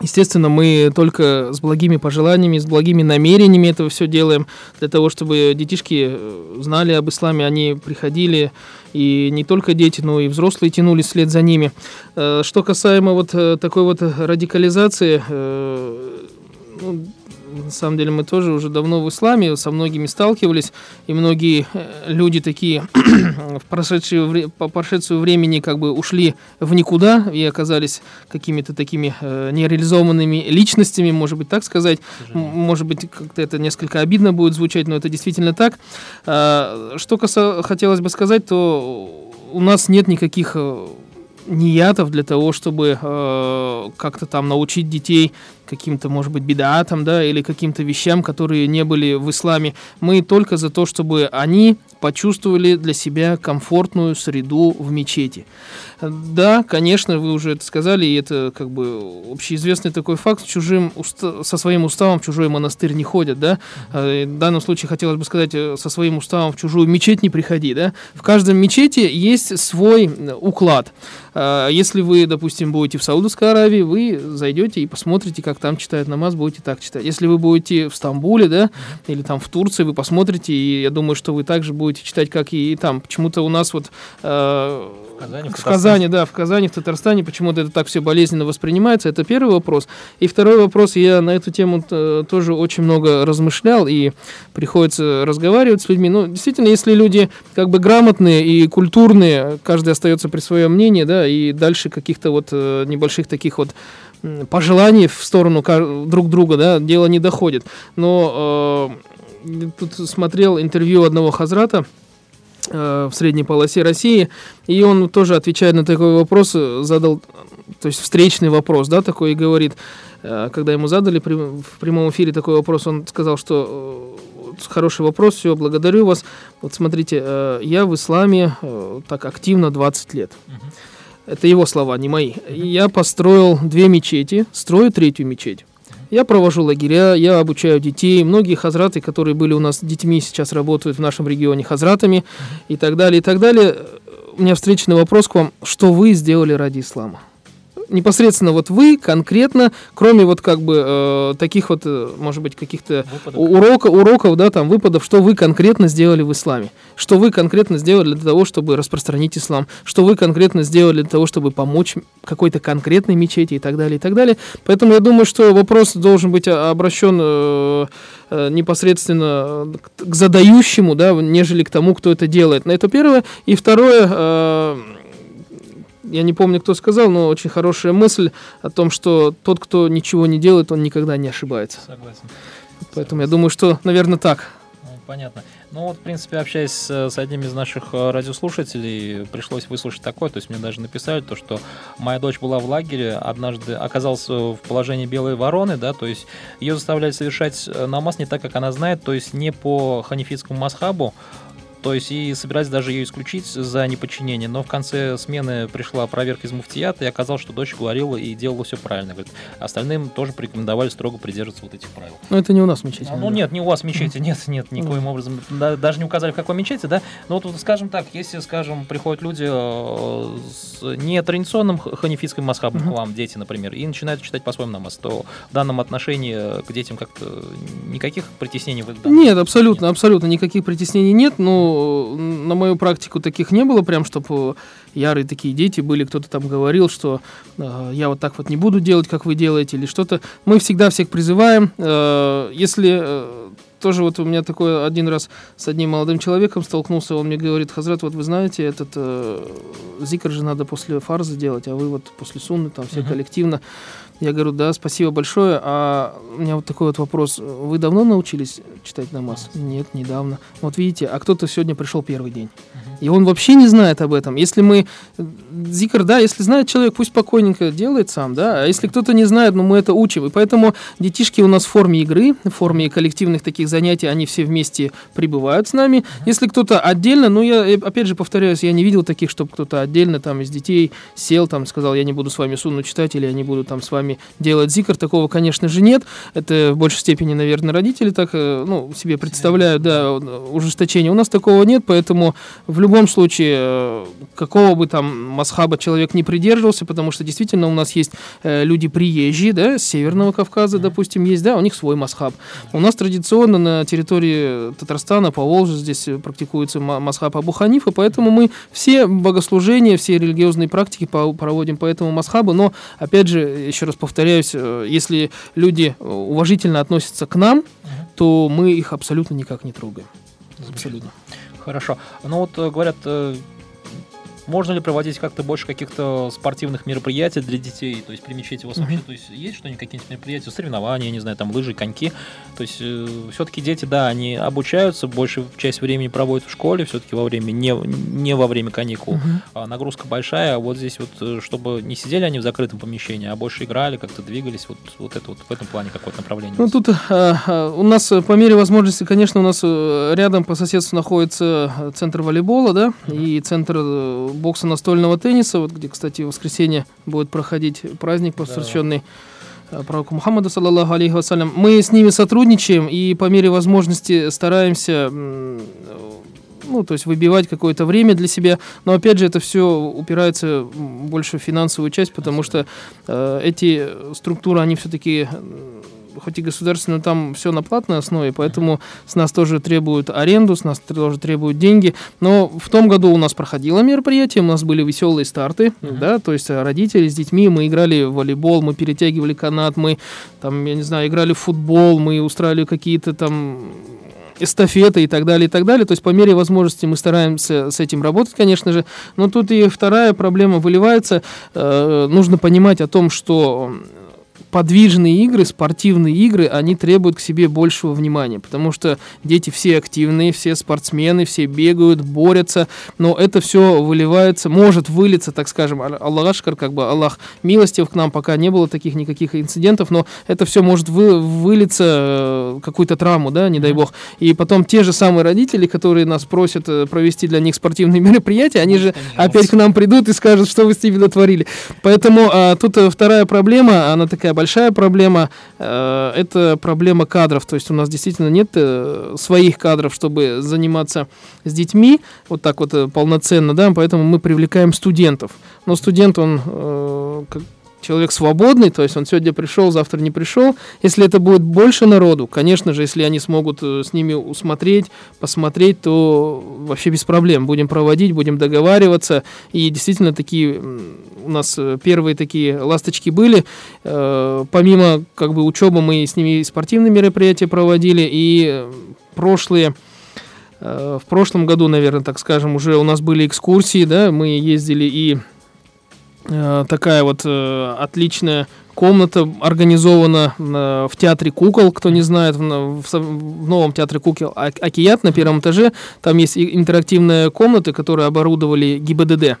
Естественно, мы только с благими пожеланиями, с благими намерениями это все делаем, для того, чтобы детишки э, знали об исламе, они приходили, и не только дети, но и взрослые тянулись вслед за ними. Э, что касаемо вот э, такой вот радикализации, ну, на самом деле мы тоже уже давно в исламе со многими сталкивались, и многие э, люди такие в прошедшее, по прошедшему времени как бы ушли в никуда и оказались какими-то такими э, нереализованными личностями, может быть, так сказать. Может быть, как-то это несколько обидно будет звучать, но это действительно так. Э, что каса- хотелось бы сказать, то у нас нет никаких э, ниятов для того, чтобы э, как-то там научить детей каким-то, может быть, бедаатам, да, или каким-то вещам, которые не были в исламе. Мы только за то, чтобы они почувствовали для себя комфортную среду в мечети. Да, конечно, вы уже это сказали, и это как бы общеизвестный такой факт, чужим со своим уставом в чужой монастырь не ходят, да. Э, в данном случае хотелось бы сказать, э, со своим уставом в чужую мечеть не приходи, да. В каждом мечети есть свой э, уклад. Если вы, допустим, будете в Саудовской Аравии, вы зайдете и посмотрите, как как там читают намаз, будете так читать. Если вы будете в Стамбуле, да, или там в Турции, вы посмотрите, и я думаю, что вы также будете читать, как и там. Почему-то у нас вот э, В Казани, в в Казани, да, в Казани, в Татарстане почему-то это так все болезненно воспринимается. Это первый вопрос. И второй вопрос, я на эту тему э, тоже очень много размышлял, и приходится разговаривать с людьми. Ну, действительно, если люди как бы грамотные и культурные, каждый остается при своем мнении, да, и дальше каких-то вот э, небольших таких вот пожеланий в сторону друг друга, да, дело не доходит. Но э, тут смотрел интервью одного хазрата, э, в средней полосе России, и он тоже отвечает на такой вопрос, э, задал, то есть встречный вопрос, да, такой, и говорит, э, когда ему задали в прямом эфире такой вопрос, он сказал, что хороший вопрос, все, благодарю вас. Вот смотрите, я в исламе так активно 20 лет. Это его слова, не мои. Я построил две мечети, строю третью мечеть. Я провожу лагеря, я обучаю детей. Многие хазраты, которые были у нас детьми, сейчас работают в нашем регионе хазратами и так далее, и так далее. У меня встречный вопрос к вам. Что вы сделали ради ислама? Непосредственно вот вы конкретно, кроме вот как бы э, таких вот, э, может быть, каких-то урока, уроков, да, там, выпадов, что вы конкретно сделали в исламе? Что вы конкретно сделали для того, чтобы распространить ислам? Что вы конкретно сделали для того, чтобы помочь какой-то конкретной мечети и так далее, и так далее? Поэтому я думаю, что вопрос должен быть а, обращен э, э, непосредственно э, к- задающему, да, нежели к тому, кто это делает. На это первое. И второе, э, я не помню, кто сказал, но очень хорошая мысль о том, что тот, кто ничего не делает, он никогда не ошибается. Согласен. Поэтому я думаю, что, наверное, так. Ну, Понятно. Ну вот, в принципе, общаясь с, одним из наших э, радиослушателей, пришлось выслушать такое, то есть мне даже написали то, что моя дочь была в лагере, однажды оказалась э, в положении белой вороны, да, то есть ее заставляли совершать э, намаз не так, как она знает, то есть не по ханифитскому масхабу, то есть и собирались даже ее исключить за неподчинение, но в конце смены пришла проверка из муфтията, и оказалось, что дочь говорила и делала все правильно. Говорит, остальным тоже порекомендовали строго придерживаться вот этих правил. Но это не у нас в мечети. А, Ну нет, не у вас мечети, нет, нет, никоим образом. Да, даже не указали, в какой мечети, да. Но вот, вот, скажем так, если, скажем, приходят люди э, с нетрадиционным ханифитским масхабом Мгм. к вам, дети, например, и начинают читать по-своему намаз, то в данном отношении к детям как-то никаких притеснений вы Нет, абсолютно, абсолютно никаких притеснений нет. Но на мою практику таких не было, прям чтобы ярые такие дети были, кто-то там говорил, что э, я вот так вот не буду делать, как вы делаете, или что-то. Мы всегда всех призываем. э, если э, тоже вот у меня такой один раз с одним молодым человеком столкнулся, он мне говорит, Хазрат, вот вы знаете, этот э, зикр же надо после фарза делать, а вы вот после сунны там все Мгм. коллективно. Я говорю, да, спасибо большое. А у меня вот такой вот вопрос. Вы давно научились читать намаз? Нет, недавно. Вот видите, а кто-то сегодня пришел первый день. И он вообще не знает об этом. Если мы... Зикр, да, если знает человек, пусть спокойненько делает сам, да. А если кто-то не знает, ну мы это учим. И поэтому детишки у нас в форме игры, в форме коллективных таких занятий, они все вместе прибывают с нами. Если кто-то отдельно, ну я, э, опять же, повторяюсь, я не видел таких, чтобы кто-то отдельно там из детей сел, там, сказал, я не буду с вами сунну читать, или я не буду там с вами делать зикр. Такого, конечно же, нет. Это в большей степени, наверное, родители так, э, ну, себе представляют, да, ужесточение. У нас такого нет, поэтому в любом случае, э, какого бы там масхаба человек не придерживался, потому что действительно у нас есть э, люди приезжие, да, с Северного Кавказа, допустим, есть, да, у них свой масхаб. У нас традиционно на территории Татарстана, по Волжье здесь э, практикуется ма- масхаб Абу Ханифа, поэтому мы все богослужения, все религиозные практики проводим по этому масхабу, но, опять же, еще раз повторяюсь, если люди уважительно относятся к нам, то мы их абсолютно никак не трогаем. Абсолютно. Хорошо. Ну вот э, говорят, э, можно ли проводить как-то больше каких-то спортивных мероприятий для детей? То есть при мечети у вас вообще, то есть есть что-нибудь, какие-нибудь мероприятия, соревнования, не знаю, там лыжи, коньки? То есть все-таки дети, да, они обучаются, большую часть времени проводят в школе, все-таки во время, не, не во время каникул. А нагрузка большая, а вот здесь вот, э, чтобы не сидели они в закрытом помещении, а больше играли, как-то двигались, вот, вот это вот в этом плане какое-то направление. Ну тут э, э, у нас э, по мере возможности, конечно, у нас э, рядом по соседству находится э, центр волейбола, да, и центр э, бокса настольного тенниса, вот где, кстати, в воскресенье будет проходить праздник, посвященный э, пророку Мухаммаду, саллаллаху алейхи вассалям. Мы с ними сотрудничаем и по мере возможности стараемся м, ну, то есть выбивать какое-то время для себя. Но опять же, это все упирается больше в финансовую часть, потому что э, эти структуры, они все-таки хоть и государственную, там все на платной основе, поэтому с нас тоже требуют аренду, с нас тоже требуют деньги. Но в том году у нас проходило мероприятие, у нас были веселые старты, uh-huh. да, то есть родители с детьми, мы играли в волейбол, мы перетягивали канат, мы там, я не знаю, играли в футбол, мы устраивали какие-то там эстафеты и так далее, и так далее. То есть по мере возможности мы стараемся с этим работать, конечно же. Но тут и вторая проблема выливается. Э, нужно понимать о том, что подвижные игры, спортивные игры, они требуют к себе большего внимания, потому что дети все активные, все спортсмены, все бегают, борются, но это все выливается, может вылиться, так скажем, Аллах Ашкар, как бы Аллах милостив к нам, пока не было таких никаких инцидентов, но это все может вы, вылиться э, какую-то травму, да, не дай бог. И потом те же самые родители, которые нас просят э, провести для них спортивные мероприятия, они же опять к нам придут и скажут, что вы с ними натворили. Поэтому а, тут э, вторая проблема, она такая большая проблема э, это проблема кадров. То есть у нас действительно нет э, своих кадров, чтобы заниматься с детьми вот так вот э, полноценно, да, поэтому мы привлекаем студентов. Но студент, он человек свободный, то есть он сегодня пришел, завтра не пришел. Если это будет больше народу, конечно же, если они смогут э, с ними усмотреть, посмотреть, то вообще без проблем. Будем проводить, будем договариваться. И действительно такие у нас э, первые такие ласточки были. Э, помимо как бы учебы мы с ними спортивные мероприятия проводили и прошлые в прошлом году, наверное, так скажем, уже у нас были экскурсии, да, мы ездили и такая вот э, отличная комната организована в театре кукол, кто не знает, в, в новом театре кукол Акият на первом этаже. Там есть интерактивная комната, которую оборудовали ГИБДД.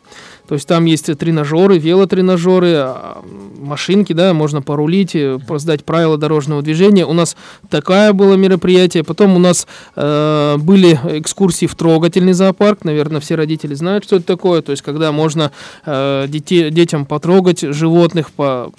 То есть там есть тренажеры, велотренажеры, а, машинки, да, можно порулить, э, сдать правила дорожного движения. У нас такое было мероприятие. Потом у нас э, были экскурсии в трогательный зоопарк. Наверное, все родители знают, что это такое. То есть когда можно э, детей, детям потрогать животных, по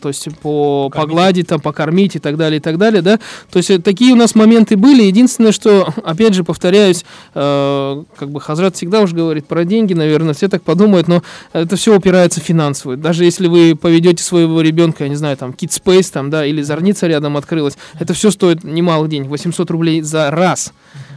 то есть по покормить. погладить, там, покормить и так далее, и так далее, да. То есть э, такие у нас моменты были. Единственное, что, опять же, повторяюсь, э, как бы Хазрат всегда уже говорит про деньги, наверное, все так подумают, но это все упирается финансово. Даже если вы поведете своего ребенка, я не знаю, там, Kid Space, там, да, или Зорница рядом открылась, это все стоит немало денег, 800 рублей за раз.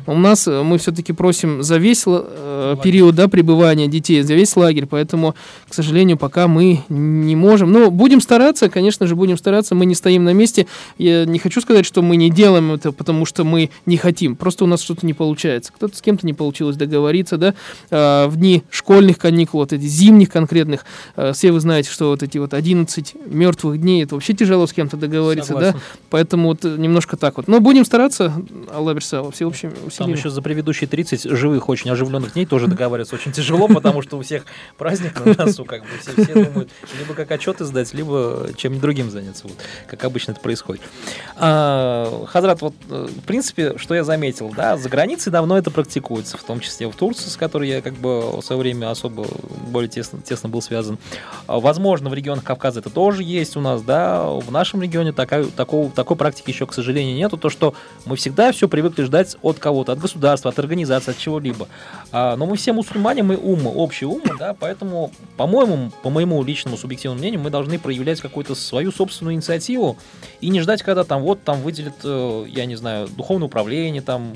У нас э, мы все-таки просим за весь э, период да, пребывания детей, за весь лагерь, поэтому, к сожалению, пока мы не можем. Но будем стараться, конечно же, будем стараться, мы не стоим на месте. Я не хочу сказать, что мы не делаем это, потому что мы не хотим. Просто у нас что-то не получается. Кто-то с кем-то не получилось договориться, да. А, в дни школьных каникул, вот эти зимних конкретных, а, все вы знаете, что вот эти вот 11 мертвых дней, это вообще тяжело с кем-то договориться, Согласен. да. Поэтому вот немножко так вот. Но будем стараться, Аллах Берсала, всеобщим там еще за предыдущие 30 живых, очень оживленных дней тоже договариваться очень тяжело, потому что у всех праздник на носу, как бы все, все думают, либо как отчеты сдать, либо чем-нибудь другим заняться, вот, как обычно это происходит. А, Хазрат, вот, э, в принципе, что я заметил, да, за границей давно это практикуется, в том числе в Турции, с которой я как бы в свое время особо более тесно, тесно был связан. А, возможно, в регионах Кавказа это тоже есть у нас, да, в нашем регионе такой, такого, такой практики еще, к сожалению, нету, то, что мы всегда все привыкли ждать от кого-то, от государства, от организации, от чего-либо. А, но мы все мусульмане, мы умы, общие умы, да, поэтому, по-моему, по моему личному субъективному мнению, мы должны проявлять какую-то свою собственную инициативу и не ждать, когда там вот там выделят, э, я не знаю, духовное управление, там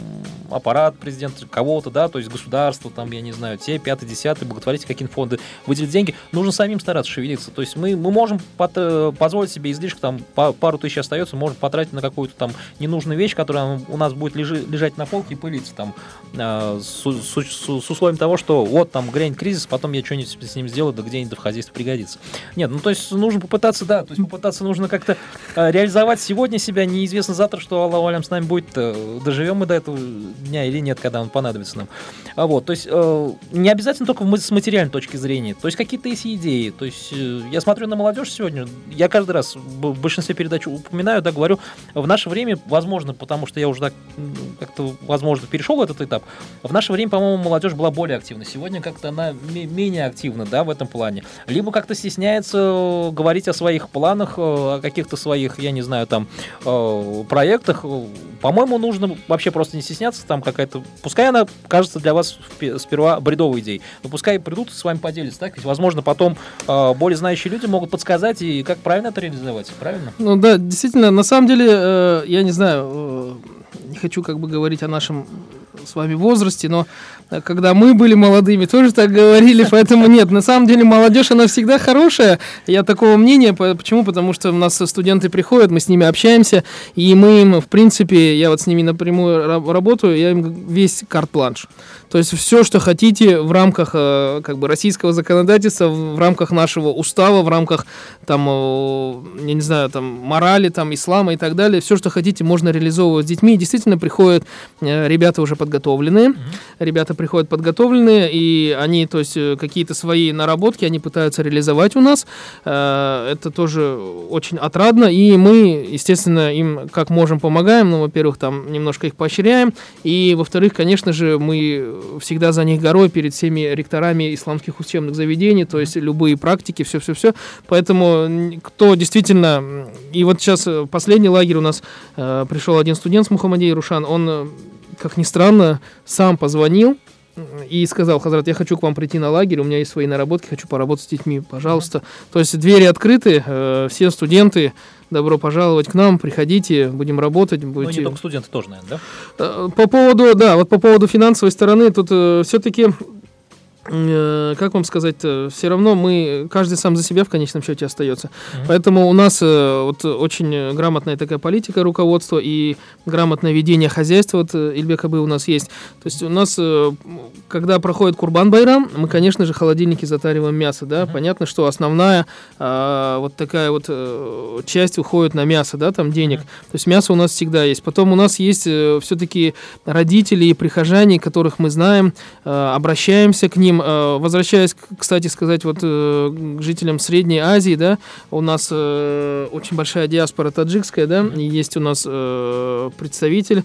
аппарат президента кого-то, да, то есть государство, там, я не знаю, те, пятый, десятый, благотворительные какие-то фонды выделят деньги, нужно самим стараться шевелиться. То есть мы, мы можем э, позволить себе излишек, там, пару тысяч остается, можем потратить на какую-то там ненужную вещь, которая у нас будет лежи, лежать на полке пылиться там э, с, с, с, с условием того, что вот там грянет кризис, потом я что-нибудь с ним сделаю, да где-нибудь в хозяйстве пригодится. Нет, ну то есть нужно попытаться, да, то есть попытаться нужно как-то э, реализовать сегодня себя, неизвестно завтра, что Аллах Алям с нами будет, э, доживем мы до этого дня или нет, когда он понадобится нам. А вот, то есть э, не обязательно только с материальной точки зрения, то есть какие-то есть идеи, то есть э, я смотрю на молодежь сегодня, я каждый раз в большинстве передач упоминаю, да, говорю, в наше время, возможно, потому что я уже так как-то, возможно, перешел этот этап. В наше время, по-моему, молодежь была более активна. Сегодня как-то она менее активна, да, в этом плане. Либо как-то стесняется говорить о своих планах, о каких-то своих, я не знаю, там, проектах. По-моему, нужно вообще просто не стесняться, там какая-то... Пускай она кажется для вас сперва бредовой идеей, но пускай придут с вами поделиться, так? Ведь, возможно, потом более знающие люди могут подсказать, и как правильно это реализовать, правильно? Ну да, действительно, на самом деле, э, я не знаю, э, не хочу как бы говорить о нашем с вами возрасте, но э, когда мы были молодыми, тоже так говорили, поэтому нет, на самом деле молодежь, она всегда хорошая, я такого мнения, почему? Потому что у нас студенты приходят, мы с ними общаемся, и мы им, в принципе, я вот с ними напрямую работаю, я им весь карт-планш. То есть все, что хотите в рамках э, как бы российского законодательства, в рамках нашего устава, в рамках там, я не знаю, там морали, там ислама и так далее, все, что хотите, можно реализовывать с детьми. действительно приходят э, ребята уже подготовленные, mm-hmm. ребята приходят подготовленные, и они, то есть э, какие-то свои наработки, они пытаются реализовать у нас. Это тоже очень отрадно, и мы, естественно, им как можем помогаем. Ну, во-первых, там немножко их поощряем, и во-вторых, конечно же, мы всегда за них горой перед всеми ректорами исламских учебных заведений, то есть любые практики, все-все-все. Поэтому кто действительно... И вот сейчас э, последний лагерь у нас э, пришел один студент с Мухаммадей Рушан, он, э, как ни странно, сам позвонил, и сказал, Хазрат, я хочу к вам прийти на лагерь, у меня есть свои наработки, хочу поработать с детьми, пожалуйста. То есть двери открыты, э, все студенты, добро пожаловать к нам, приходите, будем работать. Будете... Ну, не только студенты тоже, наверное, да? Э, по поводу, да, вот по поводу финансовой стороны, тут э, все-таки как вам сказать, все равно мы, каждый сам за себя в конечном счете остается. Mm-hmm. Поэтому у нас э, вот очень грамотная такая политика руководства и грамотное ведение хозяйства, вот э, Ильбек Абы у нас есть. То есть у нас, когда проходит Курбан Байрам, мы, конечно же, холодильники затариваем мясо, да, mm-hmm. понятно, что основная а, вот такая вот часть уходит на мясо, да, там денег. Mm-hmm. То есть мясо у нас всегда есть. Потом у нас есть все-таки родители и прихожане, которых мы знаем, обращаемся к ним, Э, возвращаясь, кстати сказать, вот э, к жителям Средней Азии, да, у нас э, очень большая диаспора таджикская, да, и есть у нас представитель,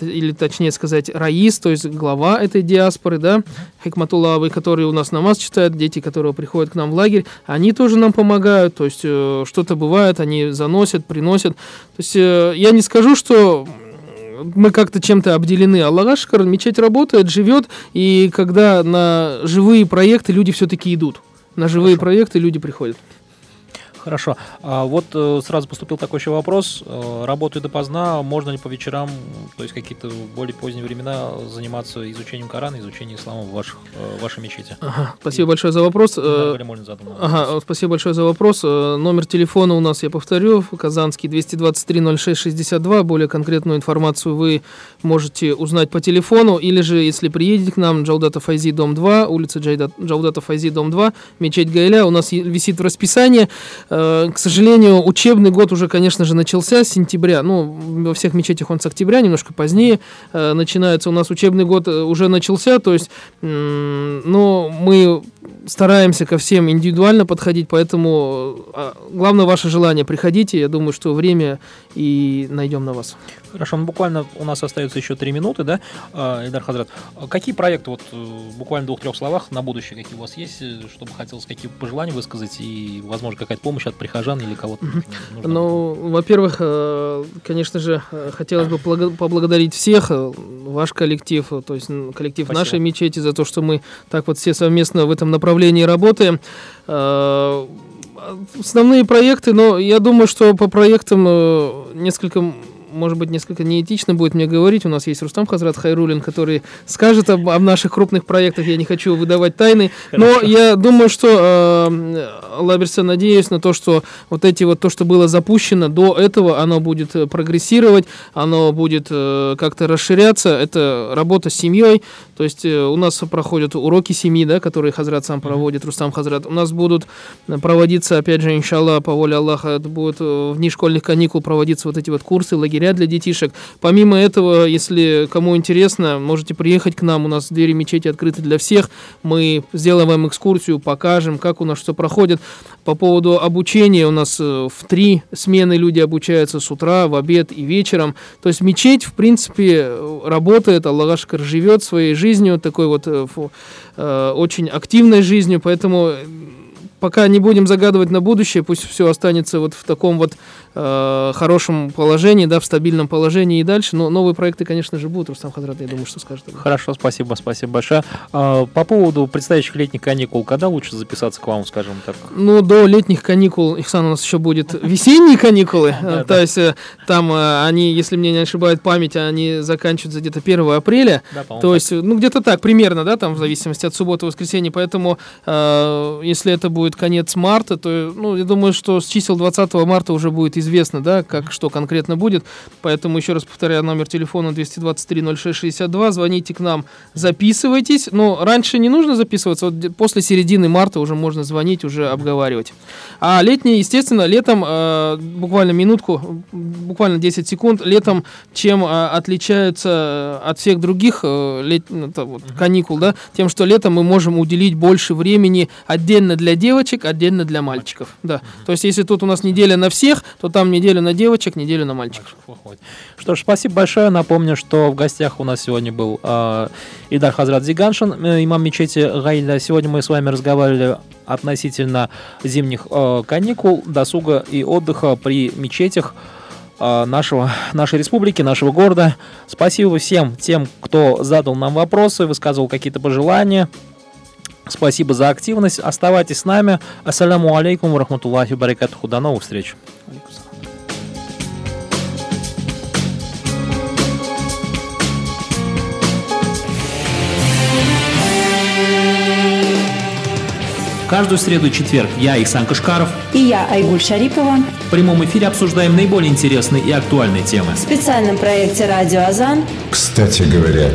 или точнее сказать, раис, то есть глава этой диаспоры, да, Хикматуллавы, который у нас намаз читает, дети, которые приходят к нам в лагерь, они тоже нам помогают, то есть что-то бывает, они заносят, приносят. То есть я не скажу, что мы как-то чем-то обделены. Аллах Ашкар, мечеть работает, живет, и когда на живые проекты люди все-таки идут. На живые Хорошо. проекты люди приходят. Хорошо. А вот э, сразу поступил такой еще вопрос. Э, работаю допоздна, можно ли по вечерам, то есть какие-то более поздние времена заниматься изучением Корана, изучением ислама в, ваших, э, в вашей мечети? Ага, спасибо И, большое за вопрос. Э, ага, спасибо большое за вопрос. Номер телефона у нас, я повторю, Казанский 223-06-62. Более конкретную информацию вы можете узнать по телефону, или же, если приедете к нам, Джаудата Файзи, дом 2, улица Джаудата Файзи, дом 2, мечеть Гайля, у нас висит в расписании. Э, к сожалению, учебный год уже, конечно же, начался с сентября. Ну, во всех мечетях он с октября, немножко позднее э, начинается. У нас учебный год э, уже начался, то есть, но мы стараемся ко всем индивидуально подходить, поэтому а, главное ваше желание. Приходите, я думаю, что время и найдем на вас. Хорошо, ну буквально у нас остается еще три минуты, да, Идар Хазрат. Какие проекты, вот буквально в двух-трех словах на будущее, какие у вас есть, чтобы хотелось какие пожелания высказать и, возможно, какая-то помощь от прихожан или кого-то? Ну, во-первых, э, конечно же, э, хотелось бы поблагодарить всех, э, ваш коллектив, то есть коллектив Спасибо. нашей мечети за то, что мы так вот все совместно в этом направлении работаем основные проекты, но я думаю, что по проектам несколько может быть, несколько неэтично будет мне говорить. У нас есть Рустам Хазрат Хайрулин, который скажет об, об наших крупных проектах. Я не хочу выдавать тайны. Но я думаю, что, э, Лаберса, надеюсь на то, что вот эти вот, то, что было запущено до этого, оно будет э, прогрессировать, оно будет э, как-то расширяться. Это работа с семьей. То есть э, у нас проходят уроки семьи, да, которые Хазрат сам проводит, Рустам Хазрат. У нас будут проводиться, опять же, иншаллах, по воле Аллаха, это будут э, в дни школьных каникул проводиться вот эти вот курсы, лагеря лагеря для детишек. Помимо этого, если кому интересно, можете приехать к нам. У нас двери мечети открыты для всех. Мы сделаем вам экскурсию, покажем, как у нас все проходит. По поводу обучения у нас э, в три смены люди обучаются с утра, в обед и вечером. То есть мечеть, в принципе, работает, Аллах живет своей жизнью, такой вот э, э, очень активной жизнью, поэтому пока не будем загадывать на будущее, пусть все останется вот в таком вот э, хорошем положении, да, в стабильном положении и дальше. Но новые проекты, конечно же, будут. Рустам Хадрат, я думаю, что скажет. Хорошо, спасибо, спасибо большое. А, по поводу предстоящих летних каникул, когда лучше записаться к вам, скажем так? Ну, до летних каникул, Ихсан, у нас еще будет весенние каникулы. То есть э, там э, они, если мне не ошибает память, они заканчиваются где-то 1 апреля. То есть, ну, где-то так, примерно, да, там в зависимости от субботы и воскресенья. Поэтому, если это будет конец марта, то, ну, я думаю, что с чисел 20 марта уже будет известно, да, как что конкретно будет. Поэтому еще раз повторяю, номер телефона 223-06-62. Звоните к нам, записывайтесь. Но раньше не нужно записываться. Вот после середины марта уже можно звонить, уже обговаривать. А летний, естественно, летом, э, буквально минутку, буквально 10 секунд, летом чем э, отличаются от всех других э, лет, ну, вот, каникул, да, тем, что летом мы можем уделить больше времени отдельно для девочек, отдельно для мальчиков. Да. То есть, если тут у нас неделя на всех, то там неделю на девочек, неделю на мальчиков. Что ж, спасибо большое. Напомню, что в гостях у нас сегодня был э, Идар Хазрат Зиганшин, э, имам мечети Гайля. Сегодня мы с вами разговаривали относительно зимних э, каникул, досуга и отдыха при мечетях э, нашего, нашей республики, нашего города. Спасибо всем тем, кто задал нам вопросы, высказывал какие-то пожелания. Спасибо за активность. Оставайтесь с нами. Ассаляму алейкум, рахматуллахи баракатуху. До новых встреч. Каждую среду и четверг. Я, Ихсан Кашкаров. И я, Айгуль Шарипова. В прямом эфире обсуждаем наиболее интересные и актуальные темы. В специальном проекте «Радио Азан» Кстати говоря,